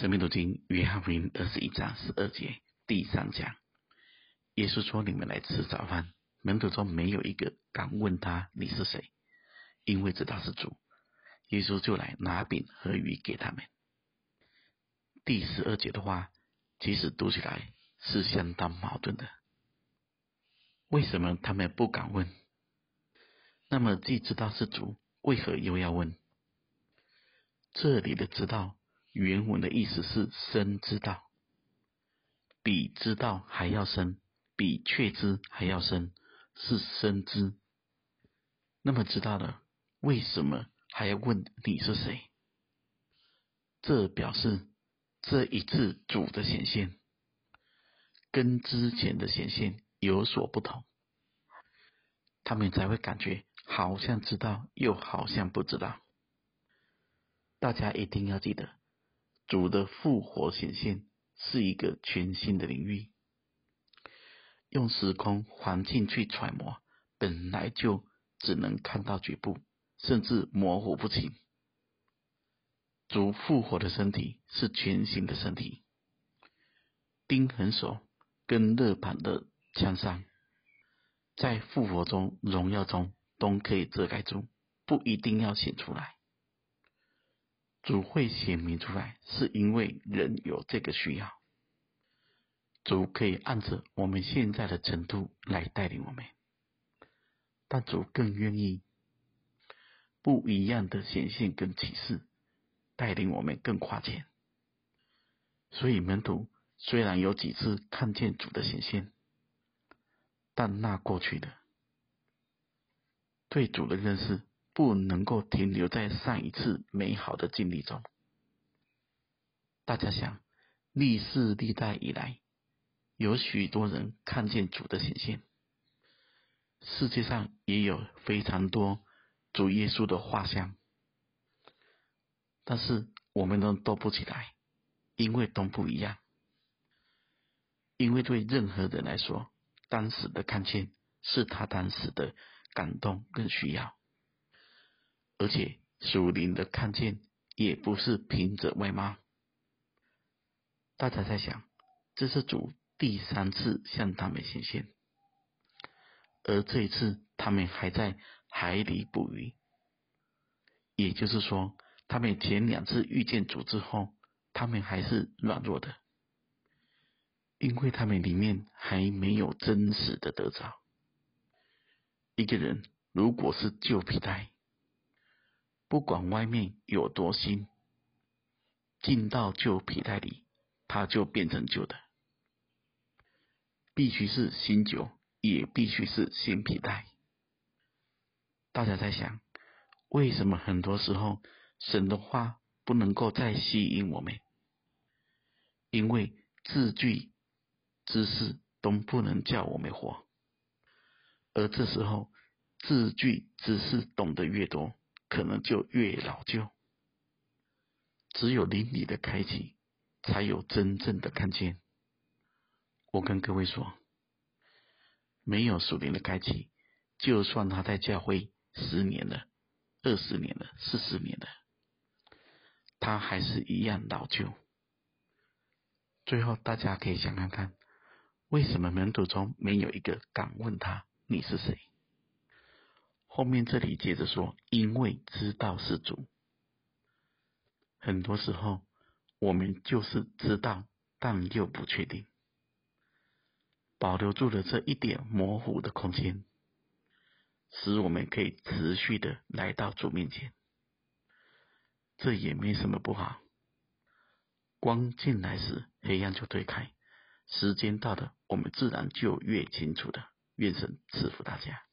生命读经约翰福音二十一章十二节第三讲，耶稣说：“你们来吃早饭。”门徒中没有一个敢问他：“你是谁？”因为知道是主。耶稣就来拿饼和鱼给他们。第十二节的话，其实读起来是相当矛盾的。为什么他们不敢问？那么既知道是主，为何又要问？这里的“知道”。原文的意思是深知道，比知道还要深，比确知还要深，是深知。那么知道了，为什么还要问你是谁？这表示这一次主的显现，跟之前的显现有所不同，他们才会感觉好像知道，又好像不知道。大家一定要记得。主的复活显现是一个全新的领域，用时空环境去揣摩，本来就只能看到局部，甚至模糊不清。主复活的身体是全新的身体，钉痕手跟肋板的枪伤，在复活中荣耀中都可以遮盖住，不一定要显出来。主会显明出来，是因为人有这个需要。主可以按着我们现在的程度来带领我们，但主更愿意不一样的显现跟启示，带领我们更跨前。所以门徒虽然有几次看见主的显现，但那过去的对主的认识。不能够停留在上一次美好的经历中。大家想，历世历代以来，有许多人看见主的显现，世界上也有非常多主耶稣的画像，但是我们都都不起来，因为都不一样。因为对任何人来说，当时的看见是他当时的感动跟需要。而且属灵的看见也不是凭着外貌。大家在想，这是主第三次向他们显现，而这一次他们还在海里捕鱼，也就是说，他们前两次遇见主之后，他们还是软弱的，因为他们里面还没有真实的得着。一个人如果是旧皮带。不管外面有多新，进到旧皮带里，它就变成旧的。必须是新酒，也必须是新皮带。大家在想，为什么很多时候神的话不能够再吸引我们？因为字句、知识都不能叫我们活，而这时候字句、知识懂得越多。可能就越老旧，只有灵里的开启，才有真正的看见。我跟各位说，没有属灵的开启，就算他在教会十年了、二十年了、四十年了，他还是一样老旧。最后，大家可以想看看，为什么门徒中没有一个敢问他，你是谁？后面这里接着说，因为知道是主。很多时候，我们就是知道，但又不确定，保留住了这一点模糊的空间，使我们可以持续的来到主面前。这也没什么不好。光进来时，黑暗就推开；时间到了，我们自然就越清楚的。愿神赐福大家。